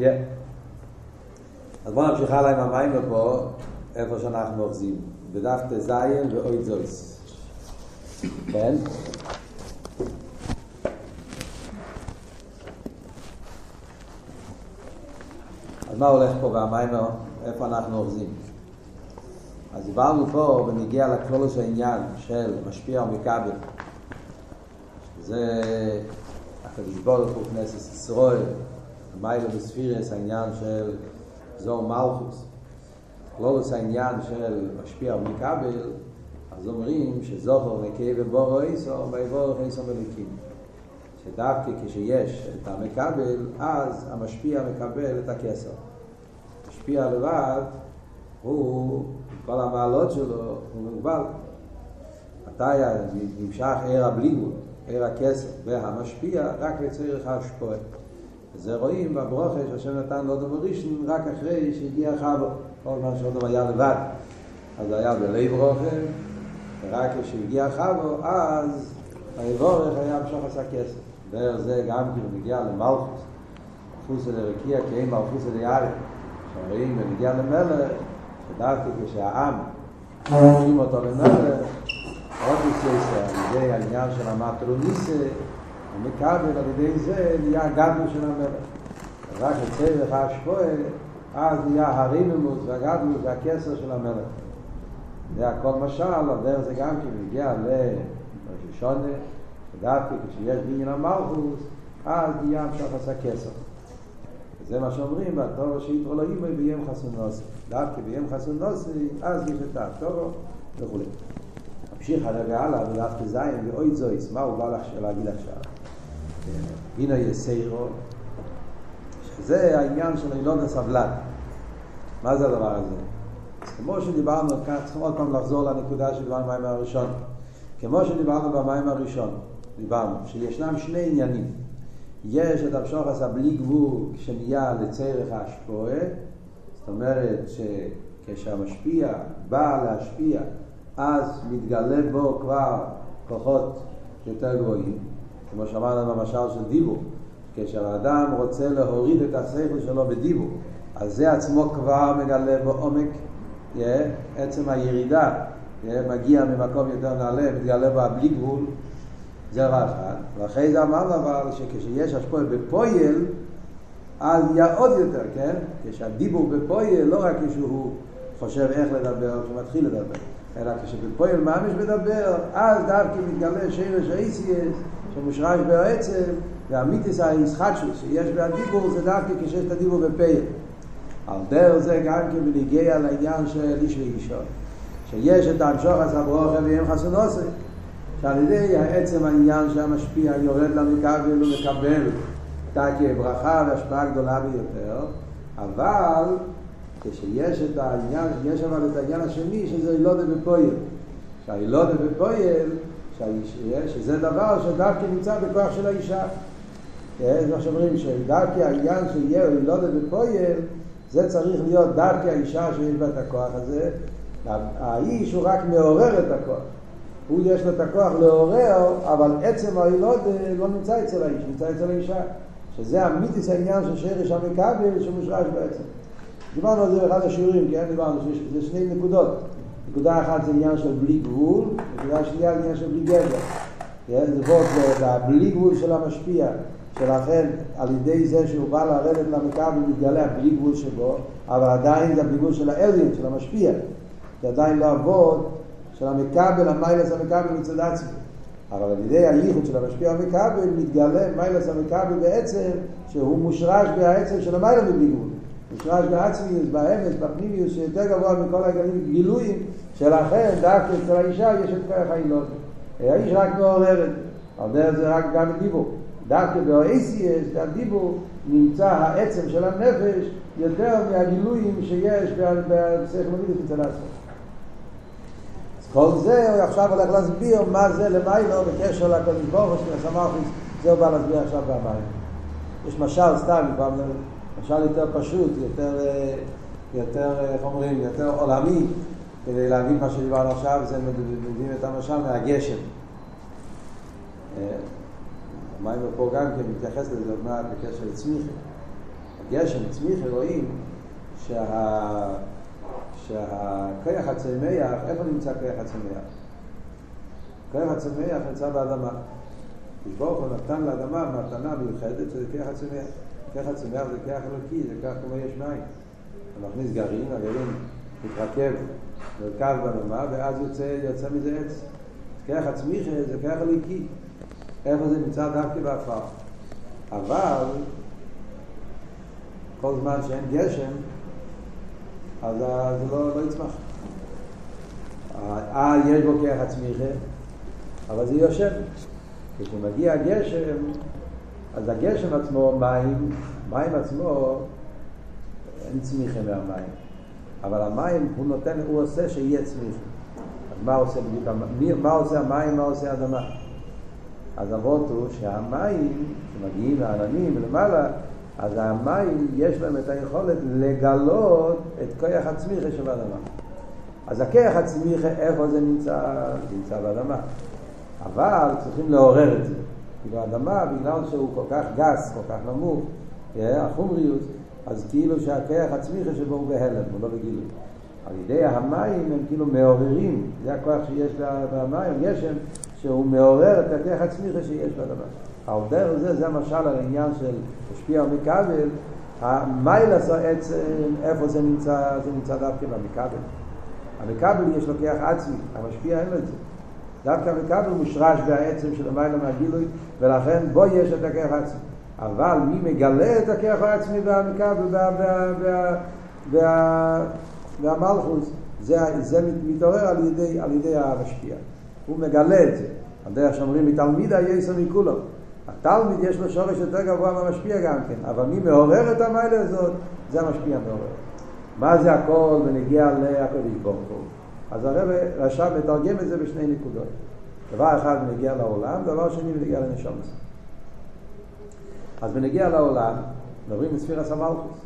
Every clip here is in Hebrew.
Yeah. אז בואו נמשיך הלאה עם המים פה, איפה שאנחנו אוחזים. בדף ט"ז ואוי זויס. כן? אז מה הולך פה במיימר? איפה אנחנו אוחזים? אז דיברנו פה ונגיע לכלולוס העניין של משפיע ומכבל. שזה הקדוש ברוך הוא כנסת ישראל, מיילו בספירס העניין של זו מלכוס. כלולוס העניין של משפיע ומכבל, אז אומרים שזוכר נקי ובורו איסו, ויבורך איסו מליקים. שדווקא כשיש את המקבל, אז המשפיע מקבל את הכסר. משפיע לבד, הוא, כל המעלות שלו, הוא מוגבל. מתי נמשך עיר הבליגות, עיר הכסר והמשפיע, רק לצריך ההשפועה. וזה רואים בברוכה שהשם נתן לאודום הראשון רק אחרי שהגיע חבו. כל מה שאודום היה לבד. אז זה היה בלב ברוכה, ורק כשהגיע חבו, אז היבורך היה המשוך עשה כסף. דרך זה גם הוא מגיע למלכוס, מלכוס אל הרקיע, כי אין מלכוס אל יאללה. כשרואים ומגיע למלך, שדווקא כשהעם מגיעים אותו למלך, עוד יסייסה, על ידי העניין של המטרוניסה, הוא מקבל על ידי זה נהיה גדלו של המלך. רק יצא לך השפועה, אז נהיה הריממוס והגדלו והכסר של המלך. זה הכל משל, על דרך זה גם כן מגיע לראשונה, דווקא כשיש בעניין המלכוס, אז נהיה המשך עשה כסר. זה מה שאומרים, והתורו שיתרו לו אימוי ביים חסון נוסי. דווקא ביים חסון נוסי, אז יש את התורו וכו'. נמשיך הרגע הלאה בדף זין ואוי זויס, מה הוא בא להגיד עכשיו? הנה יסיירו, שזה העניין של אילון הסבלת. מה זה הדבר הזה? כמו שדיברנו כאן, צריכים עוד פעם לחזור לנקודה שדיברנו במים הראשון. כמו שדיברנו במים הראשון, דיברנו, שישנם שני עניינים. יש את המשוך עשה בלי גבול כשנהיה לצריך ההשפועה, זאת אומרת שכשהמשפיע בא להשפיע, אז מתגלה בו כבר כוחות יותר גבוהים, כמו שאמרנו במשל של דיבור, כשהאדם רוצה להוריד את השכל שלו בדיבור, אז זה עצמו כבר מגלה בעומק, yeah, עצם הירידה, yeah, מגיע ממקום יותר נעלה, מתגלה בה בלי גבול, זה דבר אחד. ואחרי זה אמרנו אבל שכשיש השפועה בפויל, אז יהיה עוד יותר, כן? כשהדיבור בפויל, לא רק כשהוא חושב איך לדבר, כשהוא מתחיל לדבר, אלא כשבפויל ממש מדבר, אז דווקא מתגלה שרש האיסייס, שמושרש בעצם, והמיתיס הישחטשוס שיש בהדיבור, זה דווקא כשיש את הדיבור בפייל. על דרך זה גם כן בניגיע לעניין של איש ואישו. שיש את המשוך הסברוכה וים חסונוסי. שעל ידי העצם העניין שהמשפיע יורד למקבל ומקבל תקי ברכה והשפעה גדולה ביותר, אבל כשיש את העניין, יש אבל את העניין השני שזה אילודה בפויל. שהאילודה בפויל, שזה דבר שדווקא נמצא בכוח של האישה. זה מה שאומרים, שדווקא העניין שיהיה אילודה בפויל, זה צריך להיות דווקא האישה שיש בה את הכוח הזה. האיש הוא רק מעורר את הכוח. הוא יש לו את הכוח לעורר, אבל עצם הילוד לא נמצא אצל האיש, נמצא אצל האישה. שזה המיתיס העניין של שרש המכבל שמושרש בעצם. דיברנו על זה באחד השיעורים, כן? דיברנו שזה שני נקודות. נקודה אחת זה עניין של בלי גבול, נקודה שנייה זה עניין של בלי גדר. פה בלי גבול של המשפיע, שלכן על ידי זה שהוא בא לרדת למכבל מתגלה הבלי גבול שבו, אבל עדיין זה הבלי גבול של האליין, של המשפיע. זה עדיין לא עבוד של המקבל, המיילס המקבל מצד עצמי. אבל על ידי הייחוד של המשפיע המקבל, מתגלה מיילס המקבל בעצם, שהוא מושרש בעצם של המיילס בגבול. מושרש בעצמי, באמץ, בפנימיוס, שיותר גבוה מכל הגילויים, שלכן דווקא אצל האישה יש את כוח האילון. האיש רק מעוררת, על דרך זה רק גם דיבור. דווקא באויסיאס, הדיבור, נמצא העצם של הנפש יותר מהגילויים שיש בפסיכולוגית אצל עצמו. כל זה הוא עכשיו הולך להסביר מה זה למיילו בקשר לקודש ברוך הוא של הסמכוס, זה הוא בא להסביר עכשיו במים. יש משל סתם, משל יותר פשוט, יותר, יותר, איך אומרים, יותר עולמי, כדי להבין מה שדיברנו עכשיו, זה מביאים את המשל מהגשם. המים פה גם כן מתייחס לזה עוד מעט בקשר לצמיחה. גשם צמיחה רואים שה... שהכיח הצמח, איפה נמצא כיח הצמח? כיח הצמח נמצא באדמה. ברוך הוא נתן לאדמה מתנה מיוחדת שזה כיח הצמח. כיח הצמח זה כיח אלוקי, זה כיח כמו יש מאין. אתה מכניס גרעין, הגרעין מתרכב, מרכב באדמה, ואז יוצא, יוצא מזה עץ. כיח הצמיחה זה כיח אלוקי. איפה זה נמצא דווקא בעפר. אבל כל זמן שאין גשם, אז זה לא, לא יצמח. אה, יש בו כיח הצמיחה, אבל זה יושב. כשמגיע גשם, אז הגשם עצמו, מים, מים עצמו, אין צמיחה מהמים. אבל המים, הוא נותן, הוא עושה שיהיה צמיחה. אז מה עושה בדיוק, מה עושה המים, מה עושה האדמה? אז אבות הוא שהמים שמגיעים מהעננים ולמעלה, אז המים יש להם את היכולת לגלות את כוח הצמיחה של האדמה. אז הכוח הצמיחה, איפה זה נמצא? זה נמצא באדמה. אבל צריכים לעורר את זה. כאילו האדמה, בגלל שהוא כל כך גס, כל כך נמוך, החומריות, אז כאילו שהכוח הצמיחה שבו הוא בהלם, הוא לא בגילוי. על ידי המים הם כאילו מעוררים, זה הכוח שיש במים, גשם, שהוא מעורר את הכוח הצמיחה שיש באדמה. העובדה הזה, זה המשל על העניין של השפיע ומכבל, המיילס העצם, איפה זה נמצא, זה נמצא דווקא במכבל. המכבל יש לו כוח עצמי, המשפיע אין לו את זה. דווקא המכבל מושרש בעצם של המיילה מהגילוי, ולכן בו יש את הכוח העצמי. אבל מי מגלה את הכוח העצמי והמכבל והמלכוס, זה, זה מתעורר על ידי, על ידי המשפיע. הוא מגלה את זה. על דרך שאומרים מתלמידה יסר מכולו. התלמיד יש לו שורש יותר גבוה מהמשפיע גם כן, אבל מי מעורר את המיילה הזאת, זה המשפיע המעורר. מה זה הכל ונגיע לקדוש ברוך הוא? אז הרב רש"ב מתרגם את זה בשני נקודות. דבר אחד מנגיע לעולם, דבר שני מנגיע לנשומס. אז בנגיע לעולם, מדברים בספירס המלכוס.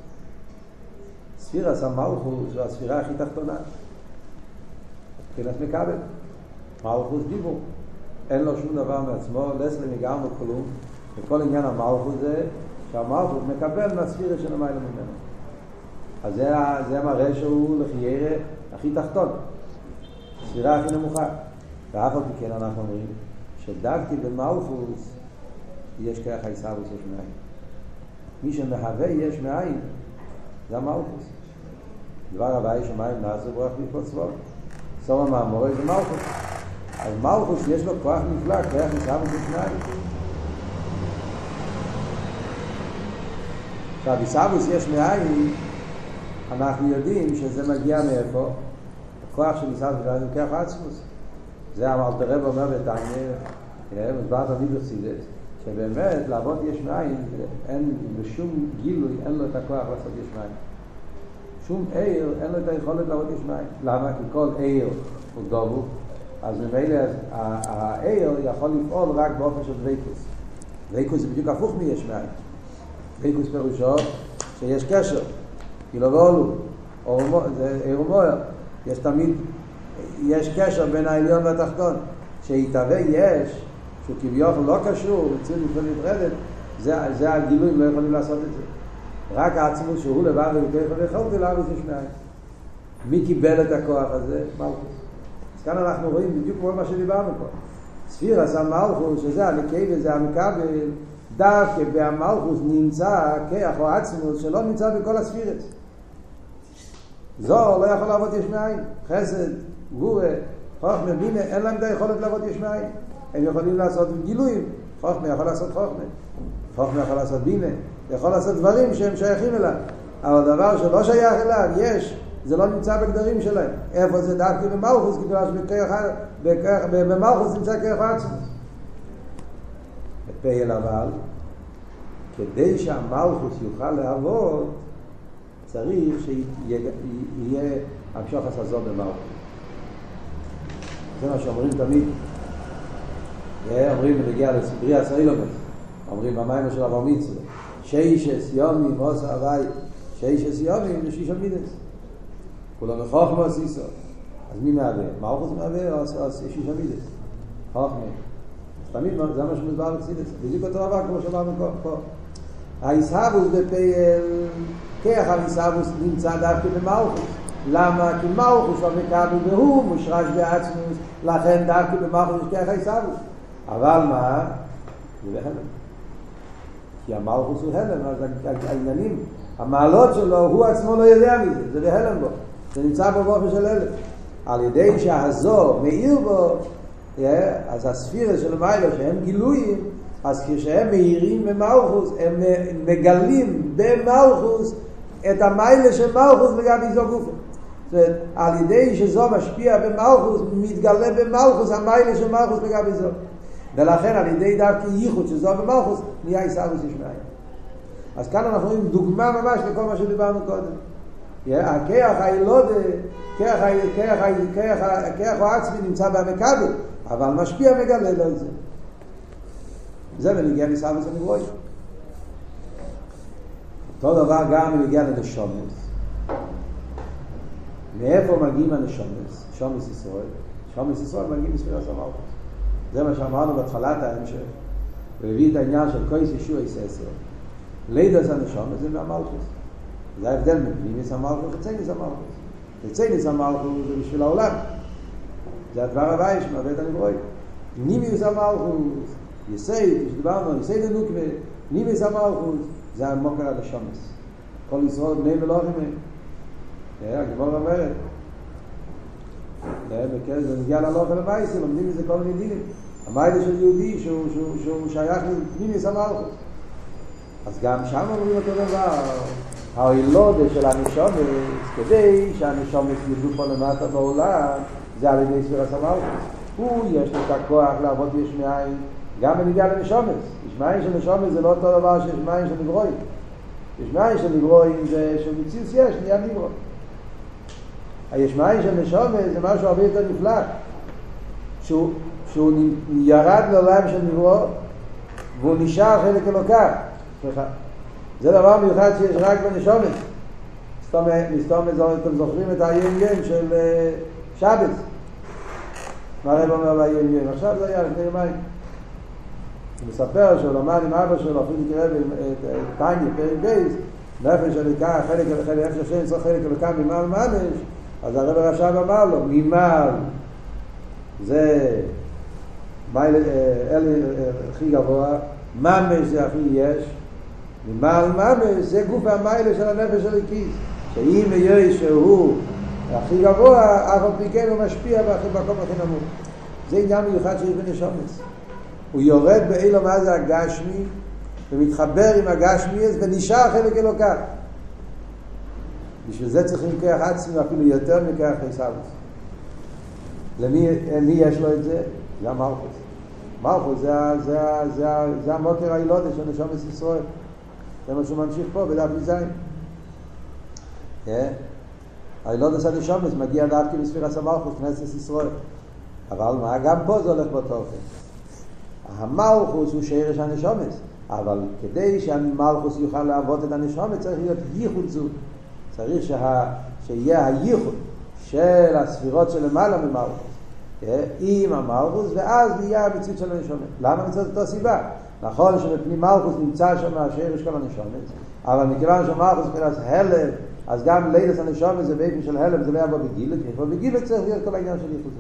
ספירס המלכוס זו הספירה הכי תחתונה. מבחינת מכבל. מלכוס דיבור. אין לו שום דבר מעצמו, לסלם יגרנו כלום. וכל עניין המלכוס זה שהמלכוס מקבל מהספירה של המיילה ממנו. אז זה, זה מראה שהוא לחיירה הכי תחתון. הספירה הכי נמוכה. ואף על כן אנחנו אומרים שדווקא במלכוס יש ככה עיסאוויס יש מאין. מי שמהווה יש מאין זה המלכוס. דבר הבא שמיים נעשו ברוך מפה צבאות. סוף המאמורי זה מלכוס. אז מלכוס יש לו כוח נפלא, כוח עיסאוויס יש מאין. עכשיו עיסאוויס יש מאין אנחנו יודעים שזה מגיע מאיפה? הכוח של יש מאין זה כוח עצמוס. זה אמרת רב אומר בתניא, מסברת אני בחסידס, שבאמת לעבוד יש מאין, אין בשום גילוי, אין לו את הכוח לעשות יש מאין. שום עיר, אין לו את היכולת לעבוד יש מאין. למה? כי כל עיר הוא דובו, אז ממילא העיר יכול לפעול רק באופן של דבקוס. דבקוס זה בדיוק הפוך מיש מאין. דבקוס פירושו שיש קשר, כאילו ואולו, זה עיר ומויר. יש תמיד יש קשר בין העליון והתחתון. שיתהווה יש, שהוא כביכול לא קשור, מציאות לפעמים נפרדת, זה, זה הגילויים לא יכולים לעשות את זה. רק העצמות שהוא לבד ובתוך ויכולתי להרוס מאין. מי קיבל את הכוח הזה? מלכוס. אז כאן אנחנו רואים בדיוק כמו מה שדיברנו פה. ספיר עשה מלכוס, שזה הנקי וזה המקבל, דווקא בהמלכוס נמצא כיח או עצמות שלא נמצא בכל הספירס. זו לא יכול לעבוד יש מאין. חסד, גבורה, חוכמה, בינה, אין להם את היכולת לעבוד יש מאין. הם יכולים לעשות גילויים. חוכמה יכול לעשות חוכמה. חוכמה יכול לעשות בינה. יכול לעשות דברים שהם שייכים אליו. אבל דבר שלא שייך אליו, יש, זה לא נמצא בגדרים שלהם. איפה זה דווקא במלכוס, כי במלכוס נמצא כרך עצמוס. בפייל אבל, כדי שהמלכוס יוכל לעבוד, צריך שיהיה המשוך הסזון במלכוס. זה מה שאומרים תמיד. אומרים בנגיע לסברי הסוילומס, אומרים במים של אבר מצווה, שיישס יומים עושה הווי, שיישס יומים זה שיש המידס. כולם לחוכמה עשיסו. אז מי מהווה? מה אוכוס מהווה שיש המידס? חוכמה. תמיד זה מה שמדבר בקסידס. בדיוק אותו דבר כמו שאמרנו פה. האיסהבוס בפייל, כיח האיסהבוס נמצא דווקא במלכוס. למה? כי מלכוס לא מקבל והוא מושרש בעצמוס, לכן דווקא במלכוס יש כיח האיסהבוס. אבל מה? זה בהלם. כי המלכוס הוא הלם, אז העניינים, המעלות שלו, הוא עצמו לא יודע מזה, זה בהלם בו. זה נמצא בו באופן של הלם. על ידי שהזו מאיר בו, אז הספירה של המיילו שהם גילויים, אז כשהם מאירים במלכוס, הם מגלים במלכוס את המיילה של מלכוס לגבי זו גופה. זאת אומרת, על ידי שזו משפיע במלכוס, מתגלה במלכוס המיילה של מלכוס לגבי זו. ולכן על ידי דווקא ייחוד שזו במלכוס, נהיה עיסאוויס יש מאין. אז כאן אנחנו רואים דוגמה ממש לכל מה שדיברנו קודם. הכיח הילודה, כיח הוא עצמי נמצא במקבל, אבל משפיע מגלה לו את זה. זה בנגיע מסעבס הנברוי. אותו דבר גם בנגיע לנשומס. מאיפה מגיעים הנשומס? שומס ישראל. שומס ישראל מגיעים מספירת המלכות. זה מה שאמרנו בהתחלת ההמשך. והביא את העניין של קויס ישוע יססר. לידס הנשומס זה מהמלכות. זה ההבדל מפנימיס המלכות וצייניס המלכות. וצייניס המלכות זה בשביל העולם. זה הדבר הבא שמהווה את הנברוי. נימיוס המלכות יסייד, שדיברנו, יסייד הנוקווה, נימיס המלכות, זה המוקר הנשומס. כל ישראל בני מלוכים הם. הגמור אומרת, זה נגיע ללוך אל המייסים, לומדים מזה כל מיני דינים. המיילה של יהודי שהוא, שייך לפנימיס המלכות. אז גם שם אומרים אותו דבר, האילודה של הנשומס, כדי שהנשומס ידעו פה למטה בעולם, זה על ידי ספירת המלכות. הוא יש לו את הכוח לעבוד יש מאין, גם בנגיע לנשומס. מאין של נשומס זה לא אותו דבר שיש מאין של נברואים. יש מאין של נברואים זה שמציץ יש, נהיה נברוא. היש מאין של נשומס זה משהו הרבה יותר נפלא. שהוא, שהוא ירד לעולם של נברוא והוא נשאר חלק אלוקה. זה דבר מיוחד שיש רק בנשומס. מסתום אתם זוכרים את ים של שבס. מה הרב אומר בעיין ים? עכשיו זה היה לפני יומיים. הוא מספר שהוא למד עם אבא שלו, אפילו תראה טניה, פרק בייס, נפש הליקה, חלק אל חלק, נפש השם יצטרך חלק הליקה ממעל ממש, אז הרב הרשב אמר לו, ממעל זה מייל אלי הכי גבוה, ממש זה הכי יש, ממעל ממש זה גוף המיילה של הנפש הליקיס, שאם יהיה שהוא הכי גבוה, אף על פי כן הוא משפיע במקום הכי נמוך. זה עניין מיוחד שיש בנשומס. הוא יורד באילו מה זה הגשמי, ומתחבר עם הגשמי ונשאר חלק אלוקה. בשביל זה צריכים כוח עצמי אפילו יותר מכוח חיסאוויס. למי מי יש לו את זה? זה המלכוס. מלכוס זה, זה, זה, זה המוקר הילודה של נשומס ישראל. זה מה שהוא ממשיך פה בדף מזין. הילודה של נשומס מגיע דווקא בספירת המלכוס, כנסת ישראל. אבל מה, גם פה זה הולך באותו אופן. המלכוס הוא שרש הנשומס, אבל כדי שהמלכוס יוכל לעבוד את הנשומס צריך להיות ייחוד זו. צריך שה, שיהיה הייחוד של הספירות של למעלה ממלכוס. עם המלכוס, ואז נהיה המציאות של הנשומס. למה מצאת אותו סיבה? נכון שבפנים מלכוס נמצא שם השרש כל הנשומס, אבל מכיוון שמלכוס מבחינת הלם, אז גם לידס הנשומס זה באופן של הלם, זה לא יבוא בגילת, יבוא בגילת צריך להיות כל העניין של ייחוד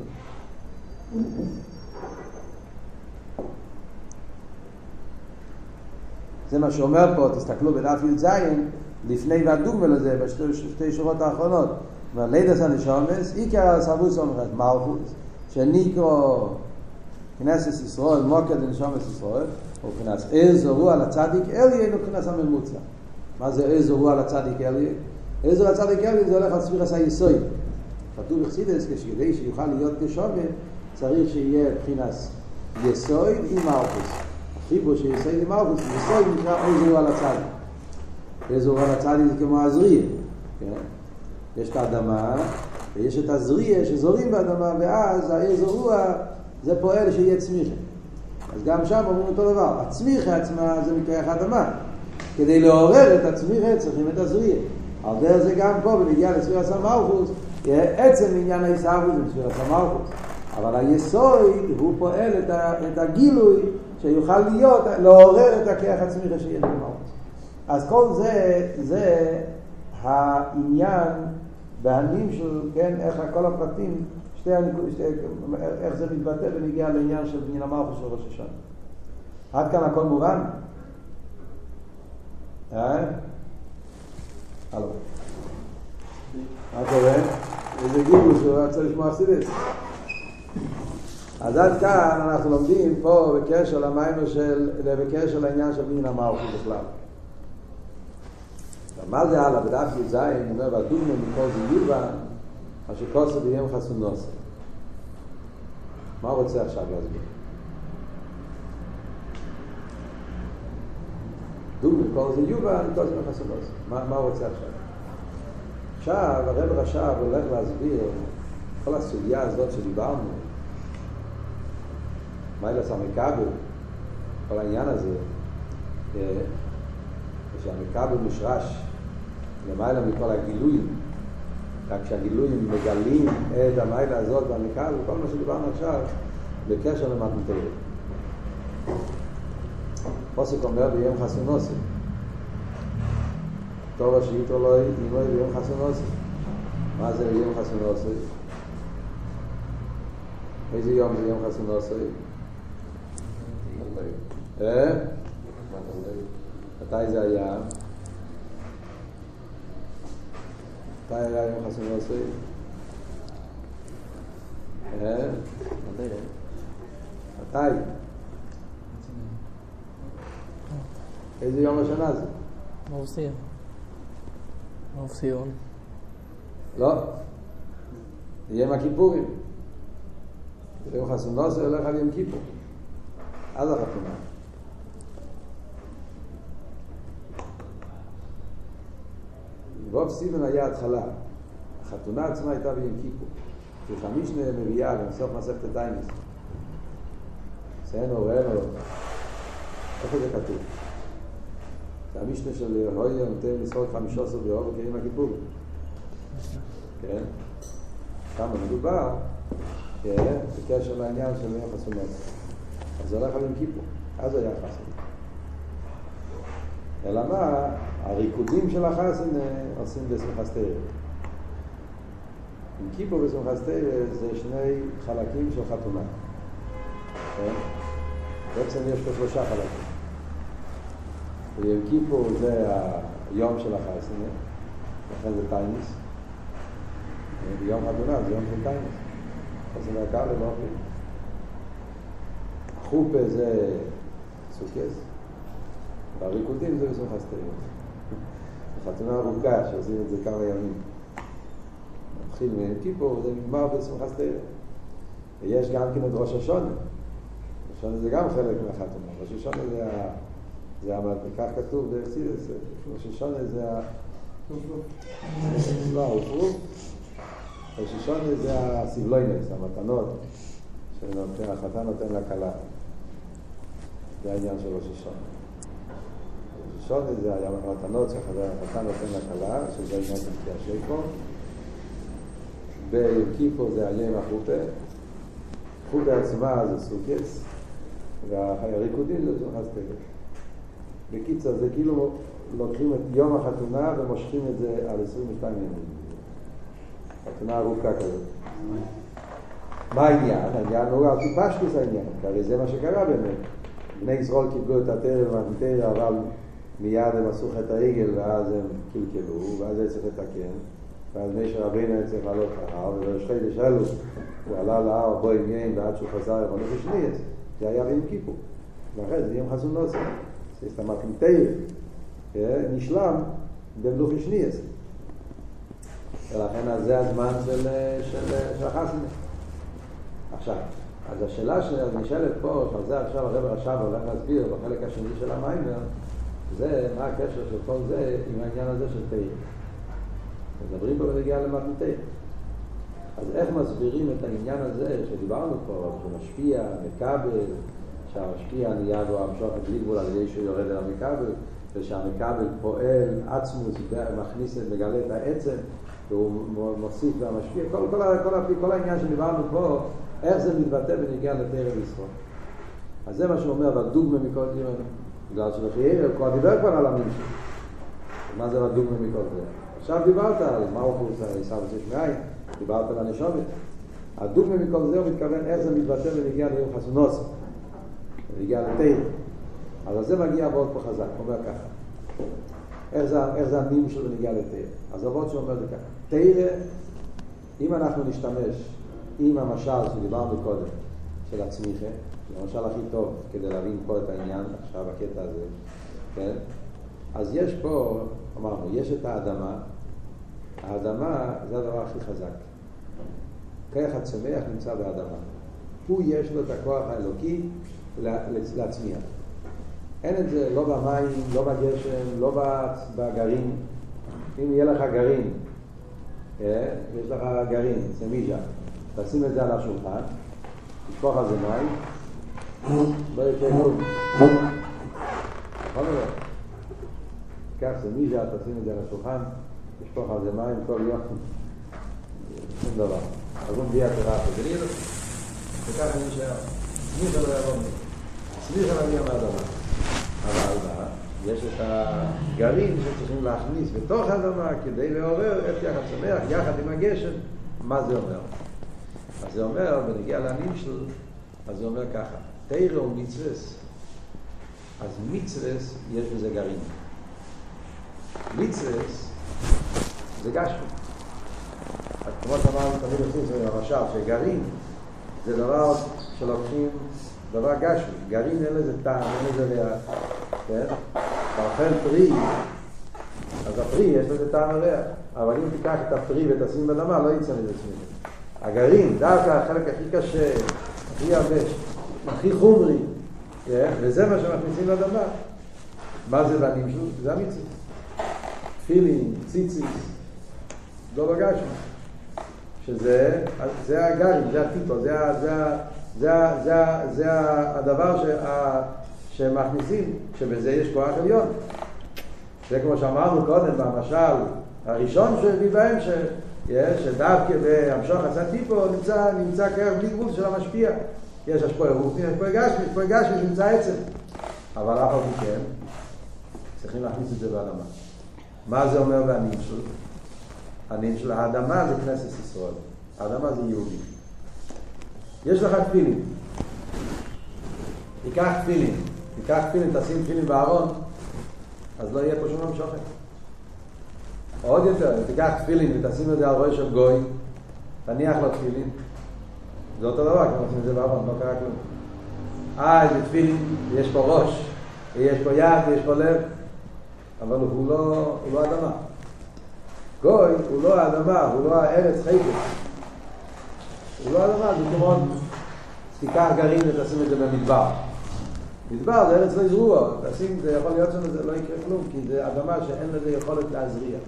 זה מה שאומר פה, תסתכלו בדף י"ז, לפני והדוגמה לזה, בשתי שורות האחרונות. אומר, לידס הנשומס, עיקר הסבוס אומרת מלכוס, שניקרו כנסת ישראל, מוקד לנשומס ישראל, ובחינת איזו רוח לצדיק אליה, מבחינת הממוצע. מה זה איזו רוח לצדיק אליה? איזו לצדיק אליה זה הולך על ספירס היסוי. כתוב בחסידס, כשכדי שיוכל להיות כשומר, צריך שיהיה מבחינת יסוי עם מלכוס. חיבור שיסוי עם מלכוס, יסוי נקרא איזו רוח לצדיק. איזו רוח לצדיק זה כמו הזריה. יש את האדמה, ויש את הזריה שזורים באדמה, ואז האיזו רוח זה פועל שיהיה צמיחה. אז גם שם אומרים אותו דבר, הצמיחה עצמה זה מכוח האדמה. כדי לעורר את הצמיחה צריכים את הזריה. על דרך זה גם פה, בנגיע לספירת המלכוס, עצם עניין ההישארות זה ספירת המלכוס. אבל היסוד הוא פועל את, ה, את הגילוי שיוכל להיות, לעורר את הכיח הצמיחה שיש במלכוס. אז כל זה, זה העניין והנים של, כן, איך כל הפרטים, שתי, שתי, איך זה מתבטא ונגיע לעניין של בניין המלכוס של ראש השנה. עד כאן הכל מובן? אה? הלו. מה קורה? איזה גיבוש, הוא רצה לשמוע סיביס. אז עד כאן אנחנו לומדים פה בקשר למיימר של, בקשר לעניין של בניין המלכוס בכלל. מה זה הלאה? בדף י"ז, אומר, והדוגמה מכל זה יובן, מה שכוסו ביום חסונוסו. מה הוא רוצה עכשיו להסביר? דוגמה מכל יובן, כל זה חסונוסו. מה, מה הוא רוצה עכשיו? עכשיו הרב רש"ב הולך להסביר כל הסוגיה הזאת שדיברנו, מה אלה סמכבל, כל העניין הזה, כשהמכבל מושרש למעלה מכל הגילויים, רק כשהגילויים מגלים את המיילה הזאת והמכבל, וכל מה שדיברנו עכשיו, בקשר למתנתרת. פוסק אומר ביום חסונוסי, טוב השיעית אלוהי, אימוי ביום חסונוסי. מה זה ביום חסונוסי? איזה יום זה יום חסונוסי? אה? מתי זה היה? מתי היה יום חסונוסי? אה? מתי? איזה יום השנה זה? מורסיה. מורסיון. לא. זה יום הכיפורים. יום חסונוסי הולך על יום כיפור. אז החתונה. רוב סיבן היה התחלה. החתונה עצמה הייתה ביום כיפור. כשהמשנה מביאה בסוף מסכת הטיינס. סיינו ראינו, איפה זה כתוב? שהמשנה של הויה נותן לשחוק חמישה עשר באור וקיים הכיפור. כן? כמה מדובר, כן? בקשר לעניין של יום חסונות. אז זה הולך על יום כיפור. אז היה חסון. אלא מה? הריקודים של החסן עושים בשמחת תרא. עם כיפור ושמחת תרא זה שני חלקים של חתונה. כן? בעצם יש פה שלושה חלקים. ויום כיפור זה היום של החסן, לכן זה טיימס. ביום חתונה זה יום של טיימס. חסן הקהל לבוכים. חופה זה סוכס, והריקודים זה בסוף הסטריות. חתונה ארוכה שעושים את זה כמה ימים. מתחיל מיום כיפור וזה נגמר בשמחת סטריות. ויש גם כן את ראש השונה. ראש השונה זה גם חלק מהחתונה. ראש השונה זה ה... זה ה... כך כתוב בסידס, ראש השונה זה ה... לא, הוא ראש השונה זה הסבלוינס, המתנות שהחתן נותן לכלה. זה העניין של ראש השונה. ראש השונה זה היה מתנות שהחתן נותן לכלה, שזה העניין של פקיע שייקו. ביום זה היום החופה. חופה עצמה זה סוכס, והריקודים זה זוכס תגל. בקיצר, זה כאילו לוקחים את יום החתונה ומושכים את זה על 22 ימים. חתונה ארוכה כזאת. מה העניין? העניין הוא על פשטוס העניין, כי הרי זה מה שקרה באמת. בני ישראל קיבלו את הטרם והמטרם, אבל מיד הם עשו חטא העגל ואז הם קלקלו, ואז היה צריך לתקן. ואז משה רבינו היה צריך לעלות להר, ובראש חידש אלו הוא עלה להר בו עם יין ועד שהוא חזר עם הנפש שניאס, זה היה ביום כיפור. ואחרי זה יום חסון נוסף. זה הסתמך עם תרם. נשלם במלוכי שניאס. ולכן זה הזמן של, של, של החסנה. עכשיו, אז השאלה שנשאלת פה, שעל זה עכשיו הרב רש"ב הולך להסביר בחלק השני של המיימר, זה מה הקשר של כל זה עם העניין הזה של תרם. מדברים פה בנגיעה למתנתר. אז איך מסבירים את העניין הזה שדיברנו פה, שמשפיע, מקבל, שהמשפיע נהיה בו המשוך הגליגבול על ידי שהוא יורד אל המקבל, ושהמקבל פועל עצמוס, מכניס, מגלה את העצם, והוא מוסיף והמשפיע, כל, כל, כל, כל, כל העניין שדיברנו פה, איך זה מתבטא בנגיעה לתרם ישראל. אז זה מה שהוא אומר, והדוגמה מכל דיון, בגלל הוא כבר דיבר כבר על הממשל. מה זה הדוגמה מכל זה? עכשיו דיברת על מלכוס, עיסאווי יש מאין, דיברת על הנשומת. הדוגמה מכל זה הוא מתכוון איך זה מתבטא ונגיע ליום חסונוס, ונגיע לתיר. אז זה מגיע עבוד פה חזק, הוא אומר ככה. איך זה, איך זה הנים שלו נגיע לתיר? אז עבוד שאומר זה ככה. תיר, אם אנחנו נשתמש עם המשל שדיברנו קודם, של הצמיחה, זה המשל הכי טוב כדי להבין פה את העניין, עכשיו הקטע הזה, כן? אז יש פה, אמרנו, יש את האדמה, האדמה זה הדבר הכי חזק. כוח הצומח נמצא באדמה. הוא יש לו את הכוח האלוקי להצמיח. אין את זה לא במים, לא בגשם, לא בגרעין. אם יהיה לך גרעין, אה, יש לך גרעין, סמיז'ה, תשים את זה על השולחן, תשפוך על זה מים, לא יקרה כלום. נכון או לא? קח סמיז'ה, תשים את זה על השולחן, תשפוך על זה מים כל יום. שום דבר. algum dia terá pedreiro, וכך נשאר. סמיכה לא מי. סמיכה לא יבוא מהאדמה. אבל מה? יש את הגרעין שצריכים להכניס בתוך האדמה כדי לעורר את יחד צומח יחד עם הגשם. מה זה אומר? אז זה אומר, בנגיע לעמים של, אז זה אומר ככה, תרא ומצווס, אז מצווס יש בזה גרעין. מצווס זה גשמי. כמו שאמרנו תמיד עושים זה למשל, שגרעין זה דבר שלוקחים דבר גשמי, גרעין אין לזה טעם, אין לזה ריח, כן? אתה פרי, אז הפרי יש לזה טעם וריח, אבל אם תיקח את הפרי ותשים בנמה, לא יצא מזה צמיחה. הגרעין, דווקא החלק הכי קשה, הכי יבש, הכי חומרי, כן? וזה מה שמכניסים לאדמה. מה זה בנים שלו? זה המצווה. תפילין, ציציס, לא בגשמי. שזה זה הגלים, זה הטיפו, זה, זה, זה, זה, זה הדבר שה, שמכניסים, שבזה יש כוח עליון. זה כמו שאמרנו קודם במשל הראשון שהביא בהם, ש, שדווקא בהמשוך עשה טיפו נמצא, נמצא קרב בלי גבול של המשפיע. יש השפוע רוחני, יש פה גשמי, פה גשמי שנמצא עצם. אבל אף על כן, צריכים להכניס את זה באדמה. מה זה אומר בהנימשל? הנין של האדמה זה כנסת ישראל. האדמה זה יהודי. יש לך תפילין. תיקח תפילין. תיקח תפילין, תשים תפילין בארון, אז לא יהיה פה שום המשוכן. עוד יותר, תיקח תפילין ותשים את זה על ראש של גוי, תניח לו תפילין. זה אותו דבר, כמו עושים את זה בארון, לא קרה כלום. אה, זה תפילין, יש פה ראש, יש פה יד, יש פה לב, אבל הוא לא, הוא לא אדמה. גוי הוא לא האדמה, הוא לא הארץ חייבת. הוא לא האדמה, זה כמו תיקח גרעין ותשים את זה במדבר. מדבר זה ארץ לא יזרוע, תשים, זה יכול להיות שזה לא יקרה כלום, כי זה אדמה שאין לזה יכולת להזריע.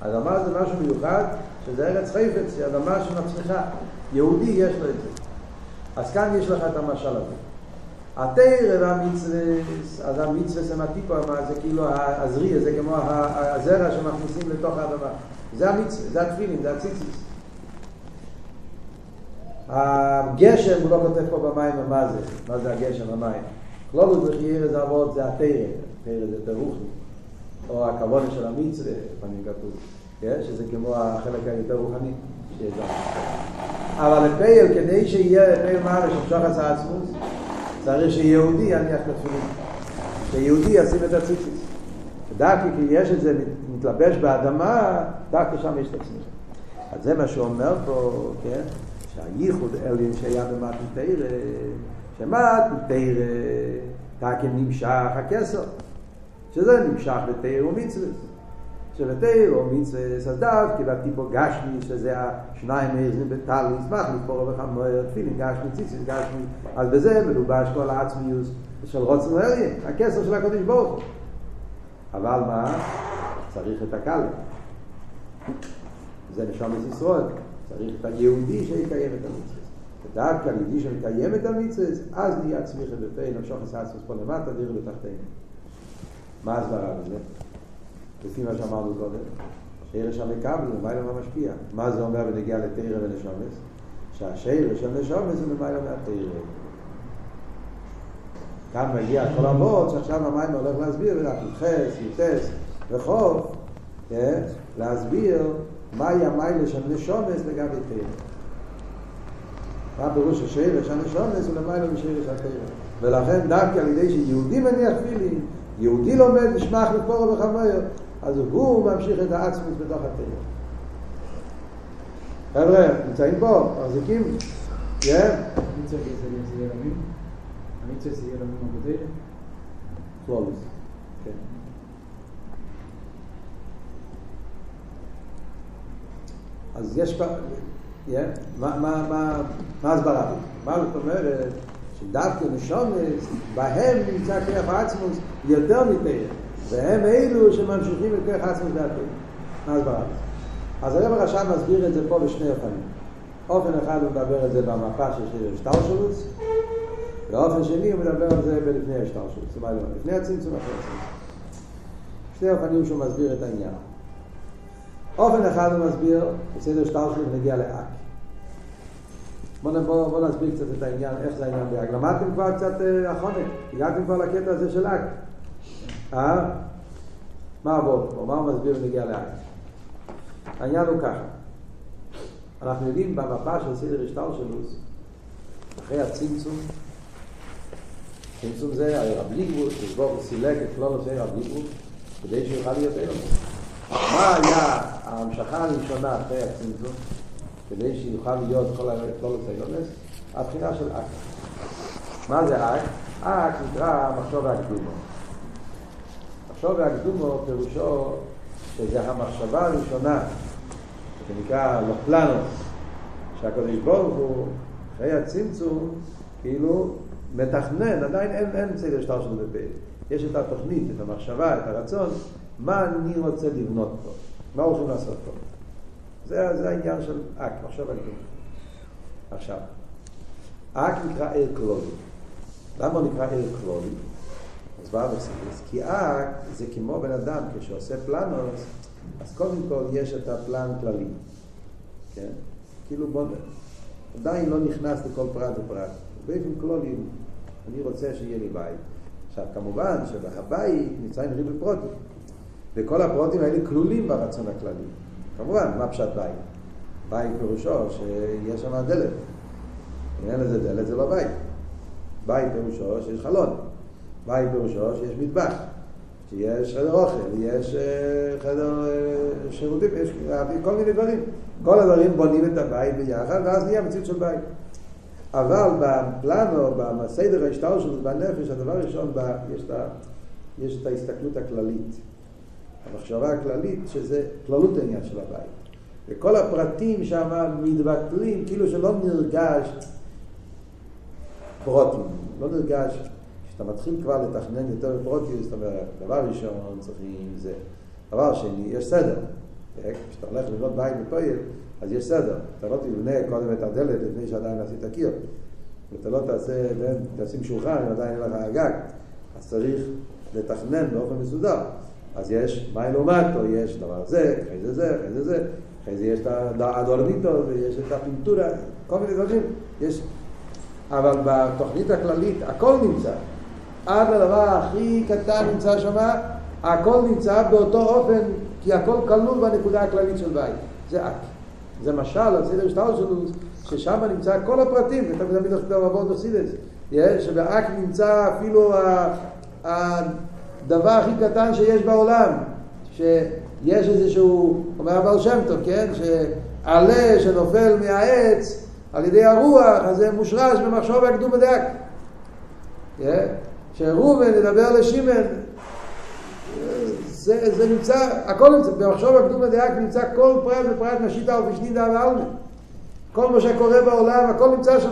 אדמה זה משהו מיוחד, שזה ארץ חפץ, זה אדמה שמצליחה. יהודי יש לו את זה. אז כאן יש לך את המשל הזה. התרא והמצווס, אז המצווס הם הטיפו, זה כאילו הזריע, זה כמו הזרע שמכניסים לתוך האדמה. זה המצווה, זה התפילין, זה הציציס. הגשם, הוא לא כותב פה במים מה זה, מה זה הגשם, המים. כלולוס בחייר זה אבות, זה התרא, תרא זה תרוכי, או הכוונה של המצווה, לפעמים כתוב, שזה כמו החלק היותר רוחני. אבל לפייל, כדי שיהיה לפייל מעלה של שוחס העצמוס, צריך שיהודי יניח את התפילין. שיהודי ישים את הציציס. דווקא כי יש את זה מתלבש באדמה, דווקא שם יש את הצמיחה. אז זה מה שאומר פה, כן? שהייחוד אליין שהיה במתנתרא, שמתנתרא, תקן נמשך הכסר, שזה נמשך בתרא ומצווה. שבתרא ומצווה, אז דווקא בטיפו גשמי, שזה השניים מאיזנים בטליס, מחליף פורו וחמור, תפילין גשמי, ציציס גשמי, אז בזה מלובש כל העצמיוס של רוצן ואליה, הכסר של הקודש ברוך הוא. אבל מה? צריך את הקלם. זה נשום את ישראל. צריך את היהודי שיקיים את המצווה. ודווקא היהודי שמקיים את המצווה, אז נהיה צמיחה בפי נמשוך את עצמוס פה למטה, דיר בתחתינו. מה הסברה בזה? לפי מה שאמרנו קודם. שרש המקבל מיילה מהמשפיע. מה זה אומר בנגיע לתרא ונשומס? שהשרש של נשומס הוא מיילה מהתרא. כאן מגיע כל המות שעכשיו המים הולך להסביר ולהגיד חס, יוטס, וחוב, כן? להסביר מהי המיילה של נשומס לגבי תרא. מה הפירוש השאלה של נשומס הוא למיילה משאלה של תרא. ולכן דווקא על ידי שיהודי מניח תפילין, יהודי לומד נשמח לפורו וחמור, אז הוא ממשיך את העצמוס בתוך התרא. חבר'ה, נמצאים פה, מחזיקים? כן? כן. אז יש כבר, מה, מה, מה, מה הסברה? מה זאת אומרת? שדווקא נשומס, בהם נמצא כוח העצמוס יותר מתאר, והם אלו שממשיכים את כוח העצמוס דעתו. מה הסברה? אז היום הרשם מסביר את זה פה בשני אופנים. אופן אחד הוא מדבר את זה במפה של שטרשלוס, ואופן שני הוא מדבר על זה בלפני השטרשלוס, זאת אומרת, לפני הצמצום, אחרי הצמצום. שני אופנים שהוא מסביר את העניין. אופן אחד הוא מסביר, בסדר שטרשלוס נגיע לאק. בואו בוא, בוא נסביר קצת את העניין, איך זה העניין באק. למדתם כבר קצת החונק, הגעתם כבר לקטע הזה של אק. אה? מה עבוד פה? מה הוא מסביר ונגיע לאק? העניין הוא ככה. אנחנו יודעים במפה של סדר השטלשלוס, אחרי הצמצום, צמצום זה הרי רב ליגבוס, הוא סילק את כלול עושי רב ליגבוס, כדי שיוכל להיות אלו. מה היה ההמשכה הראשונה אחרי הצמצום, כדי שיוכל להיות כל כלול עושי אונס? הבחינה של אק. מה זה אק? אק נקרא מחשוב הקדומו. מחשוב הקדומו פירושו שזה המחשבה הראשונה שנקרא לופלנוס, שהקדוש ברוך הוא, אחרי הצמצום, כאילו מתכנן, עדיין אין, אין סדר שטר של בפה. יש את התוכנית, את המחשבה, את הרצון, מה אני רוצה לבנות פה, מה הולכים לעשות פה. זה, זה העניין של אק, מחשב על עכשיו, אק נקרא קלולי. למה הוא נקרא קלולי? אז בא בסיס, כי אק זה כמו בן אדם, כשעושה פלנוס, אז קודם כל יש את הפלן כללי, כן? כאילו בוא, עדיין לא נכנס לכל פרט ופרט. באופן כללי, אני רוצה שיהיה לי בית. עכשיו, כמובן שבבית נמצאים ריבוי פרוטים, וכל הפרוטים האלה כלולים ברצון הכללי. כמובן, מה פשט בית? בית פירושו שיש שם דלת. אם אין לזה דלת זה לא בית. בית פירושו שיש חלון. בית פירושו שיש מטבח. שיש חדר אוכל, יש חדר שירותים, יש כל מיני דברים. כל הדברים בונים את הבית ביחד, ואז נהיה מציאות של בית. אבל בפלנו, בסדר ההשתל שלו, בנפש, הדבר הראשון, יש את, יש את ההסתכלות הכללית. המחשבה הכללית, שזה כללות העניין של הבית. וכל הפרטים שם מתבטלים, כאילו שלא נרגש פרוטים, לא נרגש כשאתה מתחיל כבר לתכנן יותר בפרוטיוס, זאת אומרת, דבר ראשון צריכים זה. דבר שני, יש סדר. כשאתה הולך לבנות בית בפועל, אז יש סדר. אתה לא תבנה קודם את הדלת לפני שעדיין עשית קיר. ואתה לא תעשה, תשים שולחן אם עדיין אין לך הגג. אז צריך לתכנן באופן מסודר. אז יש מים לעומתו, יש דבר זה, אחרי זה זה, אחרי זה זה, אחרי זה יש את הדולמיטו, ויש את הפינטורה, כל מיני דברים. יש... אבל בתוכנית הכללית הכל נמצא. עד לדבר הכי קטן נמצא שם, הכל נמצא באותו אופן, כי הכל כלול בנקודה הכללית של בית. זה אק. זה משל, הסדר שטר שלו, ששם נמצא כל הפרטים, ותמיד תמיד הולכים לעבוד בסידס. שבאק נמצא אפילו הדבר הכי קטן שיש בעולם, שיש איזשהו, אומר הבעל שם טוב, כן? שעלה שנופל מהעץ על ידי הרוח, אז זה מושרש במחשוב הקדום בדק. שראובן ידבר לשימן, זה, זה נמצא, הכל נמצא, במחשוב הקדום הדייק נמצא כל פרט ופרט משיטה ופשנידה ועלמה. כל מה שקורה בעולם, הכל נמצא שם.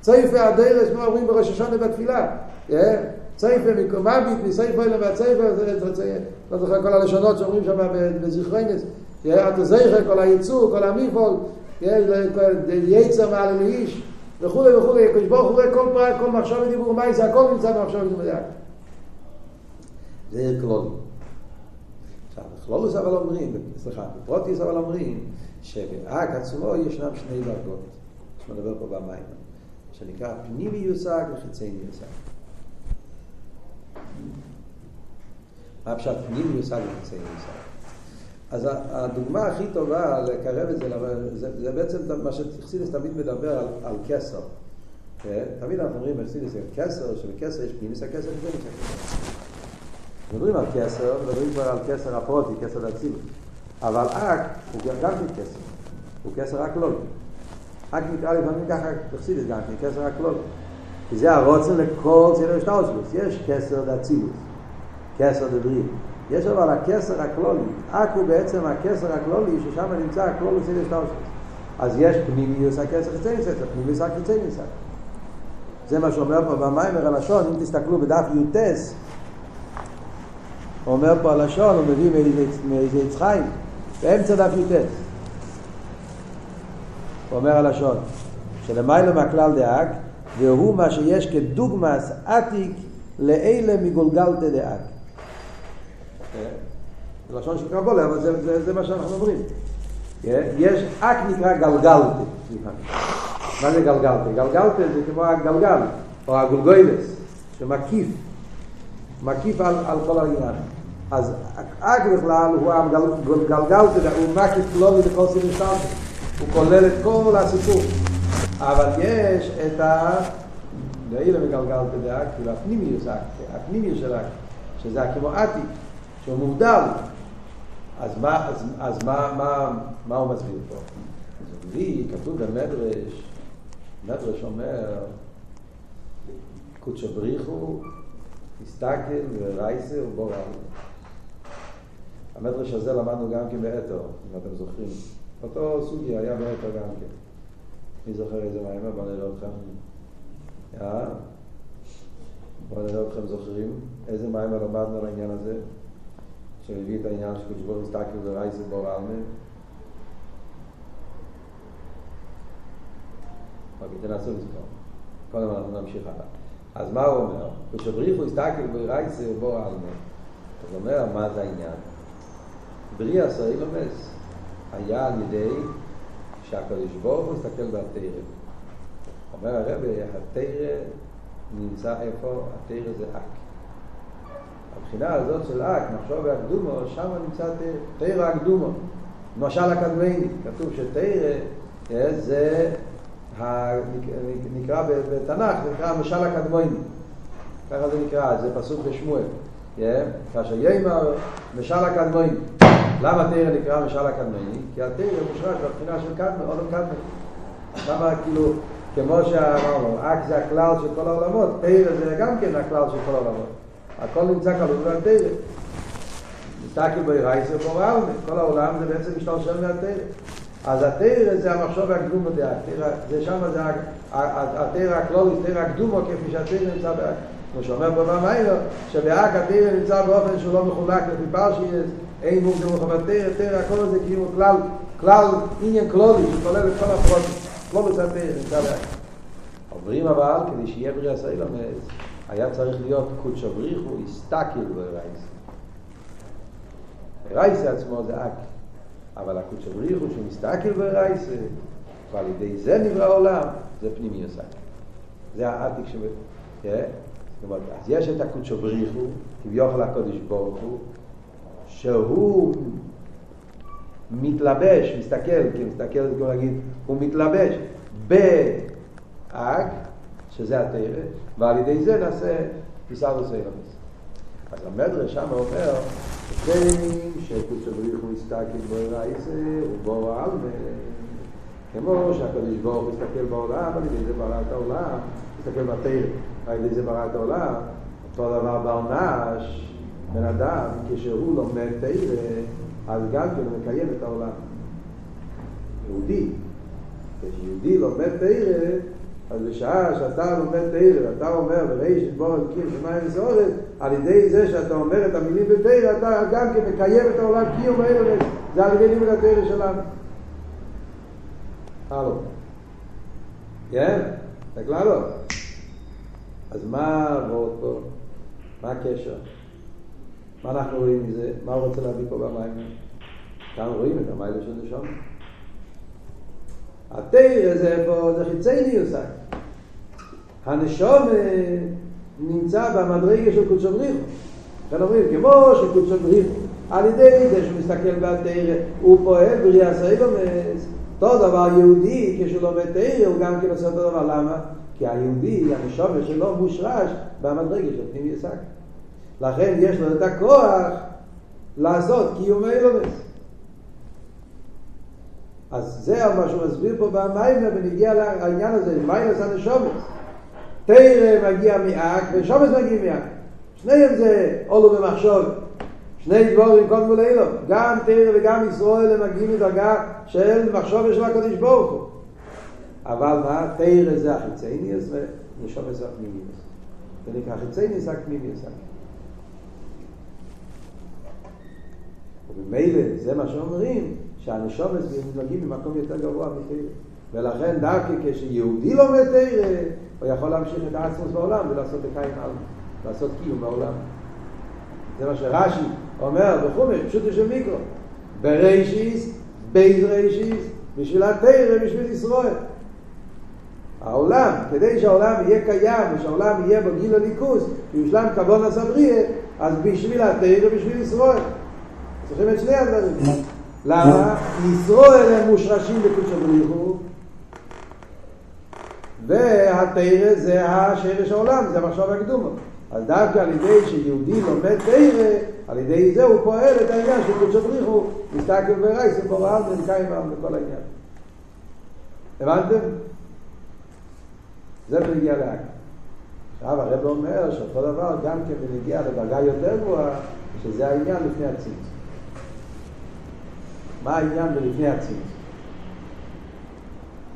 צייפה הדרס, מה אומרים בראש השונה בתפילה. צייפה מקומבית, מסייפה אלא מהצייפה, לא זוכר כל הלשונות שאומרים שם בזכרנס. אתה זכר, כל היצור, כל המיפול, יצר מעל לאיש. וכולי וכולי, הקדוש ברוך הוא רואה כל פרט, כל מחשב ודיבור ומאי, זה הכל נמצא במחשב ודיבור מדייק. זה כלולי. עכשיו, בכלולוס אבל אומרים, סליחה, בפרוטיס אבל אומרים, שבאק עצמו ישנם שני דרגות, שמדבר פה במים, שנקרא פנימי יושג וחיצי יושג. מה פשט פנימיוס אגב חיצניוס אז הדוגמה הכי טובה לקרב את זה, זה, זה בעצם מה שחסידס תמיד מדבר על, על כסר. כן? תמיד אנחנו אומרים בחסידס כסר, שבכסר יש פנימיוס הכסר ופנימיוס הכסר. מדברים על כסר, מדברים כבר על כסר הפרוטי, כסר דצילות. אבל אק הוא גם כן כסר, הוא כסר הכלול. אק נקרא לפעמים ככה בחסידס גם כן, כסר הכלול. כי זה הרוצן לכל סדר שטאוסלוס. יש כסר דצילות, כסר דבריא. יש אבל הכסר הכלולי, אק הוא בעצם הכסר הכלולי ששם נמצא הכלול סדר שטאוסלוס. אז יש פנימיוס הכסר חיצניוס, פנימיוס החיצניוס. זה מה שאומר פה במיימר הלשון, אם תסתכלו בדף י"ט, הוא אומר פה הלשון, הוא מביא מאיזה יצחיים, באמצע דף י"ט. הוא אומר הלשון, שלמיילא מהכלל דאק, והוא מה שיש כדוגמס עתיק לאלה מגולגלתא דאק. זה לשון של קרבולה, אבל זה, זה, זה מה שאנחנו אומרים. יש אק נקרא גלגלתא, מה זה גלגלתא? גלגלתא זה כמו הגלגל, או הגולגוילס, שמקיף, מקיף על, על כל העניין. אז אק בכלל הוא גלגלתא, הוא מקיף לא לכל סימן סטארטר. הוא כולל את כל הסיפור. אבל יש את ה... דאילה מגלגלתא דאק, כאילו הפנימיוס הפנימיוס של אק, שזה כמו עתיק, שהוא מובדל. אז מה, אז, אז מה, מה, מה הוא מסביר פה? אז לי כתוב במדרש, מדרש אומר, קודשא בריחו, הסתכל ורייסה ובורא. המדרש הזה למדנו גם כן באתר, אם אתם זוכרים. אותו סוגיה היה באתר גם כן. מי זוכר איזה מים? בוא נראה אתכם. אה? בוא נראה אתכם זוכרים איזה מים למדנו על העניין הזה, שהביא את העניין של קודש ברוך הסתכל ורייסה בור עלמה. אוקיי, תנסו לזכור. קודם אנחנו נמשיך הלאה. אז מה הוא אומר? כשבריחו הסתכל ורייסה בור עלמה. אז אומר, מה זה העניין? בריא עשה אילומס. היה על ידי שהקדוש ברוך הוא הסתכל בתרא. אומר הרב, התרא נמצא איפה? התרא זה אק. הבחינה הזאת של אק, נחשוב בהקדומו, שם נמצא תרא, הקדומו. למשל הקדמני, כתוב שתרא זה נקרא בתנ"ך, נקרא המשל הקדמוני. ככה זה נקרא, זה פסוק בשמואל. כאשר יאמר משל הקדמוני. למה תרא נקרא משל הקדמני? כי התרא מושרש בבחינה של קדמי, עולם קדמי. למה כאילו, כמו שאמרנו, אק זה הכלל של כל העולמות, תרא זה גם כן הכלל של כל העולמות. הכל נמצא כלול בתרא. מסתכל ברייסר בורלמה, כל העולם זה בעצם משתלשל מהתרא. אז התרא זה המחשוב הקדומו דעה, זה שם זה התרא הכלולית, תרא הקדומו כפי שהתרא נמצא באק. כמו שאומר בבא מיילו, שבאק התרא נמצא באופן שהוא לא מחולק לפי פרשייס, אין מוק דמוך בתרא, תרא הכל זה כאילו כלל, כלל עניין כלולי שכולל את כל הפרוטים, כלולוס התרא נמצא באק. אומרים אבל, כדי שיהיה בריאה סיילומס, היה צריך להיות קודש הבריך הוא הסתכל ברייס. רייס עצמו זה אק. אבל הקודש הבריך הוא שמסתכל ברייס, ועל ידי זה נברא העולם, זה פנימי יוסק. זה העתיק שב... כן? זאת אומרת, אז יש את הקודש הבריך הוא, כביוכל הקודש ברוך הוא, שהוא מתלבש, מסתכל, כי מסתכל זה כמו להגיד, הוא מתלבש באק, שזה התרא, ועל ידי זה נעשה תפיסה וסיילמס. אז המדרש שם אומר, שכנים שקודש הבריך הוא מסתכל בו רייסה ובו העלמה, כמו שהקדוש ברוך הוא מסתכל בעולם, על ידי זה ברא את העולם, מסתכל בתרא, על ידי זה ברא את העולם, אותו דבר ברנש, בן אדם, כשהוא לומד תרא, אז גם כן הוא מקיים את העולם. יהודי, כשיהודי לומד תרא, אז בשעה שאתה לומד תרא, אתה אומר בריש בור אלוקים שמיים וסורת, על ידי זה שאתה אומר את המילים בתרא, אתה גם כן מקיים את העולם קיום האלה, זה על ידי לימוד התרא שלנו. הלו. כן? תקלה לו. אז מה עבוד פה? מה הקשר? מה אנחנו רואים מזה? מה הוא רוצה להביא פה במים? כאן רואים את המים של נשום. התרא זה פה, זה חיצי ניוסק. הנשום נמצא במדרגה של קודש הבריחו. לכן אומרים, כמו שקודשו בריחו, על ידי זה שהוא מסתכל בתרא, הוא פועל בריאה סיילומס. אותו דבר יהודי, כשהוא לומד תרא, הוא גם כן עושה אותו דבר. למה? כי היהודי, הנשומת שלו מושרש במדרגה של פנים יסק. לכן יש לו את הכוח לעשות קיום אילומס. אז זה מה שהוא מסביר פה במיימר ונגיע לעניין הזה, מיינס הנשומת. תרא מגיע מאק ושומץ מגיע מאק. שניהם זה עולו במחשוב. שני דבורים קודם כל אילו. גם תרא וגם ישראל הם מגיעים מדרגה של מחשוב של הקדוש ברוך הוא. אבל מה? תרא זה החיצייניאס ונשומת זה הפנימיאס. ונקרא חיצייניאס הפנימיאס. ובמילא זה מה שאומרים, שהנשומת מגיעים ממקום יותר גבוה מתרא. ולכן דווקא כשיהודי לומד תרא, הוא יכול להמשיך את העצמוס בעולם ולעשות לקיים עלמא, לעשות קיום בעולם. זה מה שרש"י אומר בחומש, פשוט יש מיקרו. ברישיס, בייז רישיס, בשביל התרא, בשביל ישראל. העולם, כדי שהעולם יהיה קיים ושהעולם יהיה בגיל הליכוס, ויושלם כבון הסבריה, אז בשביל התרא, בשביל ישראל. צריכים את שני הדברים. למה? ישראל הם מושרשים בקודש הבריחו, והתרא זה השרש העולם, זה המחשב הקדומה. אז דווקא על ידי שיהודי לומד תרא, על ידי זה הוא פועל את העניין של קודש הבריחו, מסתכל ברייס ובורעל ונקיים בכל העניין. הבנתם? זה בנגיע לאק. עכשיו הרב אומר שאותו דבר גם כן בנגיע לדרגה יותר גבוהה, שזה העניין לפני הצמצום. מה העניין בלפני הצמצום?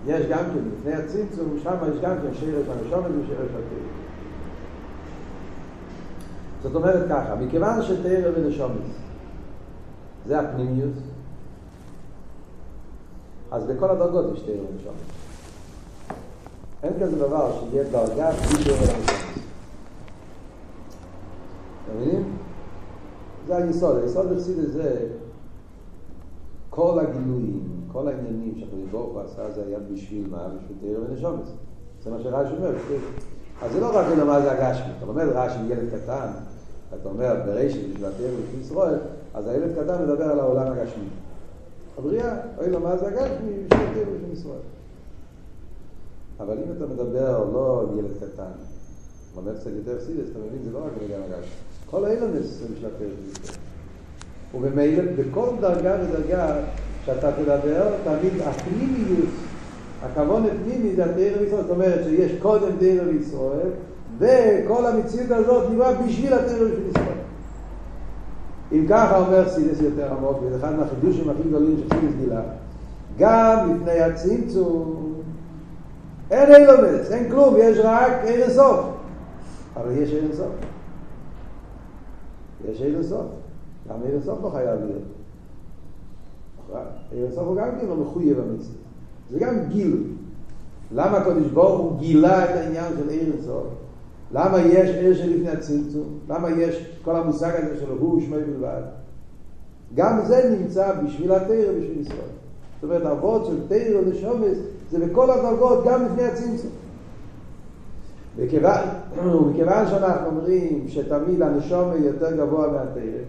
יש גם כן, לפני הצמצום, שם יש גם כן שרש הנשומת ושרש התרא. זאת אומרת ככה, מכיוון שתרא ונשומת זה הפנימיות, אז בכל הדרגות יש תרא ונשומת. אין כזה דבר שיהיה דרגה בלי תרא ונשומת. אתם מבינים? זה היסוד, היסוד בחסידות זה כל הגילויים, כל העניינים שהקדוש ברוך הוא עשה זה היה בשביל מה? בשביל תרא ונשומת. זה מה שרש"י אומר. אז זה לא רק למה זה הגשמי. אתה לומד רש"י ילד קטן, אתה אומר בראשית בשביל התרא ובשביל ישראל, אז הילד קטן מדבר על העולם הגשמי. הבריאה, אוי לו מה זה הגשמי בשביל התרא ובשביל ישראל. אבל אם אתה מדבר לא על ילד קטן, לומד קצת יותר סידס, אתה מבין, זה לא רק בגלל הגשמי. כל האילונס זה בשביל התרא ובשביל ישראל. ובמילא, בכל דרגה ודרגה שאתה תדבר, תמיד הפנימיות, הכוון הפנימי זה התרא וישראל, זאת אומרת שיש קודם תרא וישראל, וכל המציאות הזאת נברא בשביל התרא ובשביל ישראל. אם ככה אומר סידס יותר עמוק, וזה אחד מהחידושים הכי גדולים שסידס גילה, גם לפני הצמצום, אין אילומס, אין כלום, יש רק אין אינסוף. אבל יש אין אינסוף. יש אין אינסוף. גם אין אינסוף לא חייב להיות. סוף הוא גם כן לא מחויב המצווה. זה גם גילוי. למה הקדוש ברוך הוא גילה את העניין של עיר אינסוף? למה יש עיר שלפני הצמצום? למה יש כל המושג הזה של הוא שמי בלבד? גם זה נמצא בשביל התרא ובשביל ישראל. זאת אומרת, אבות של תרא ונשומס זה בכל הדרגות, גם לפני הצמצום. וכיוון, שאנחנו אומרים שתמיד הנשומה יותר גבוה מהתרא,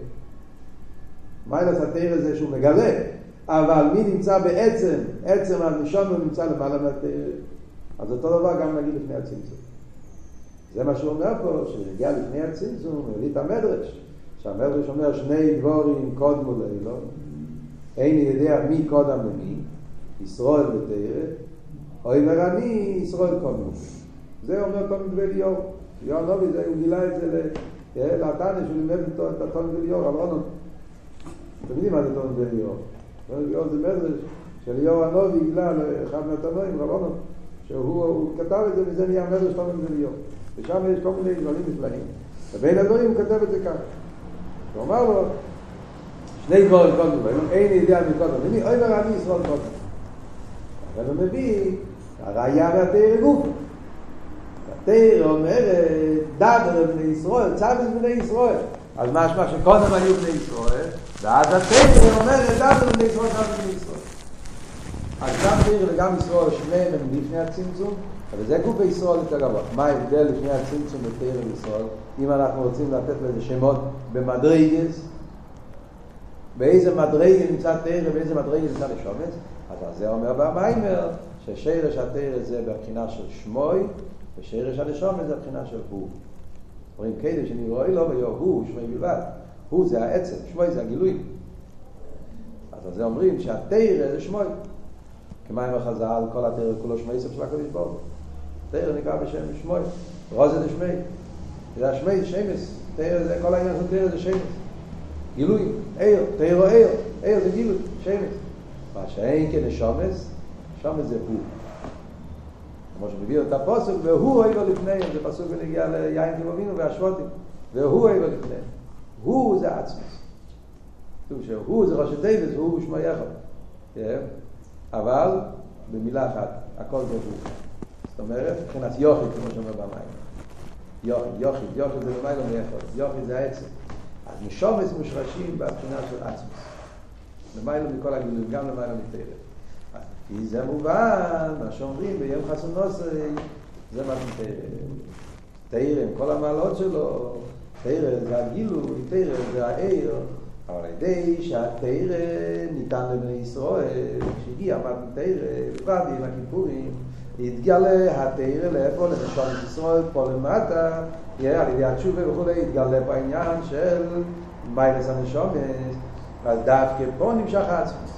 מיילס התרא זה שהוא מגלה, אבל מי נמצא בעצם, עצם הנשומה נמצא למעלה מהתרא, אז אותו דבר גם נגיד לפני הצמצום. זה מה שהוא אומר פה, שהגיע לפני הצמצום, הוא הביא את המדרש, שהמדרש אומר שני דבורים קודמו לאילו, אין יודע מי קודם למי, ישראל ותרא, אוי מרני, ישראל קודמו. זה אומר תום דבר ליאור. ליאור נובי, הוא גילה את זה לתנא, שהוא לימד את התום דבר ליאור, אבל לא אתם יודעים מה זה תום דבר ליאור. ליאור זה מדרש שליאור הנובי גילה לאחד מהתנועים, רבונו, שהוא כתב את זה וזה נהיה מדרש תום דבר ליאור. ושם יש כל מיני דברים נפלאים. ובין הדברים הוא כתב את זה ככה. הוא אמר לו, שני דברים קודם, אין ידיעה מקודם, אני אוי מרני ישראל קודם. אבל הוא מביא, הראייה מהתאר גוף. התאר אומרת, דאבר בני ישראל, צאבס בני ישראל. אז משמע שקודם היו בני ישראל, ואז התאר אומרת, דאבר בני ישראל, צאבס בני ישראל. אז גם תאר וגם ישראל, שניהם הם לפני הצמצום, אבל זה גוף בישראל יותר גבוה. מה ההבדל לפני הצמצום בתאיר בישראל? אם אנחנו רוצים לתת לזה שמות במדרגס, באיזה מדרגה נמצא תאיר ובאיזה מדרגה נמצא לשומץ, אז זה אומר במיימר ששרש התאיר זה בבחינה של שמוי, ושרש הנשומץ זה בבחינה של הוא. אומרים כדי שאני רואה לו ויו הוא, שמוי בלבד. הוא זה העצם, שמוי זה הגילוי. אז זה אומרים שהתאיר זה שמוי. כמים החז"ל, כל התאיר כולו שמוי סוף של הקודש ברוך תאיר נקרא בשם שמוי, רוזה זה שמי. זה השמי, שמס. תאיר זה, כל העניין של תאיר זה שמס. גילוי, איר, תאיר או איר, איר זה גילוי, שמס. מה שאין כנשומס, שומס זה הוא. כמו שמביא אותה פוסק, והוא אילו לפניהם, זה פסוק בנגיע ליין כבובינו והשוותים, והוא אילו לפניהם. הוא זה עצמס. כתוב שהוא זה ראשי דיווס, הוא שמו יחד. אבל במילה אחת, הכל זה הוא. זאת אומרת, מבחינת יוכי, כמו שאומר במים. יוכי, יוכי, יוכי זה במים לא מייחד, יוכי זה העצם. אז נשומס מושרשים בבחינה של עצמס. למיילו מכל הגילוי, גם למיילו מתארת. כי זה מובן, מה שאומרים ביום חסון נוסי, זה מה מתארת. תאיר עם כל המעלות שלו, תאיר זה הגילוי, תאיר זה העיר, אבל ידי שהתאיר ניתן לבני ישראל, כשהגיע מה תאיר, בפרט עם הכיפורים, התגלה התאיר לאיפה את ישראל פה למטה, יהיה על ידי התשובה וכולי, התגלה פה העניין של מיילס הנשומס, אז דווקא פה נמשך העצמוס.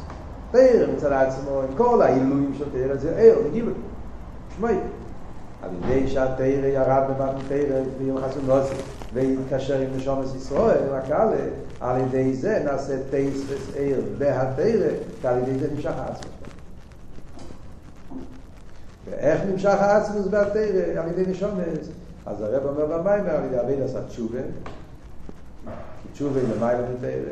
תאיר מצד עצמו, עם כל העילויים של תאיר, זה עיר, זה גילוי. שמי. על ידי שהתאיר ירד במתן תאיר ביום חסון נוסף, והתקשר עם נשומס ישראל, הקהל, על ידי זה נעשה תאיס וסעיר בהתאיר, ועל ידי זה נמשך העצמוס. ואיך נמשך העצמוס בהתאיר? על ידי נשומס. אז הרב אומר במיימר, על ידי אביד עשה תשובה, תשובה למיימר מתאיר.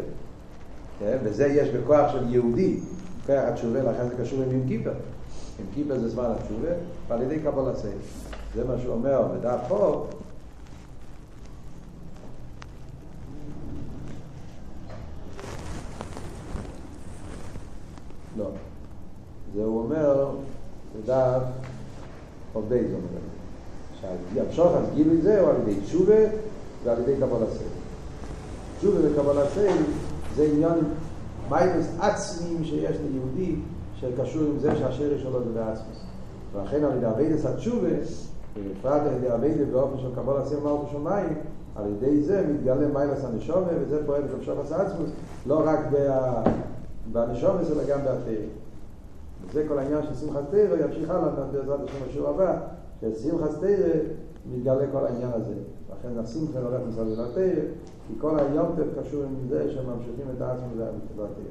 וזה יש בכוח של יהודי, כוח התשובה, לכן זה קשור עם כיפר. עם כיפר זה זמן התשובה, ועל ידי קבול הסייל. זה מה שהוא אומר בדף פה. לא. זה הוא אומר בדף עובדי זאת אומרת. שהמשוך אז גילוי זה הוא על ידי תשובה ועל ידי קבול הסייל. תשובה וקבול הסייל זה עניין מיינס עצמיים שיש ליהודי שקשור עם זה שהשרש שלו זה בעצמוס. ולכן על ידי אביידס התשובה, בפרט על ידי אביידס באופן של קבול הסיר מלכו שמיים, על ידי זה מתגלה מיינס הנשומה, וזה פועל את המשוך עצמוס, לא רק בנשומה, אלא גם בהתאר. וזה כל העניין של שמחת תרא, ימשיך הלאה בעזרת השם השיעור הבא, ששמחת תרא מתגלה כל העניין הזה. לכן השמחה הולך מסביב לתרא, כי כל היום קשור עם זה שממשיכים את העצמוס והתרא.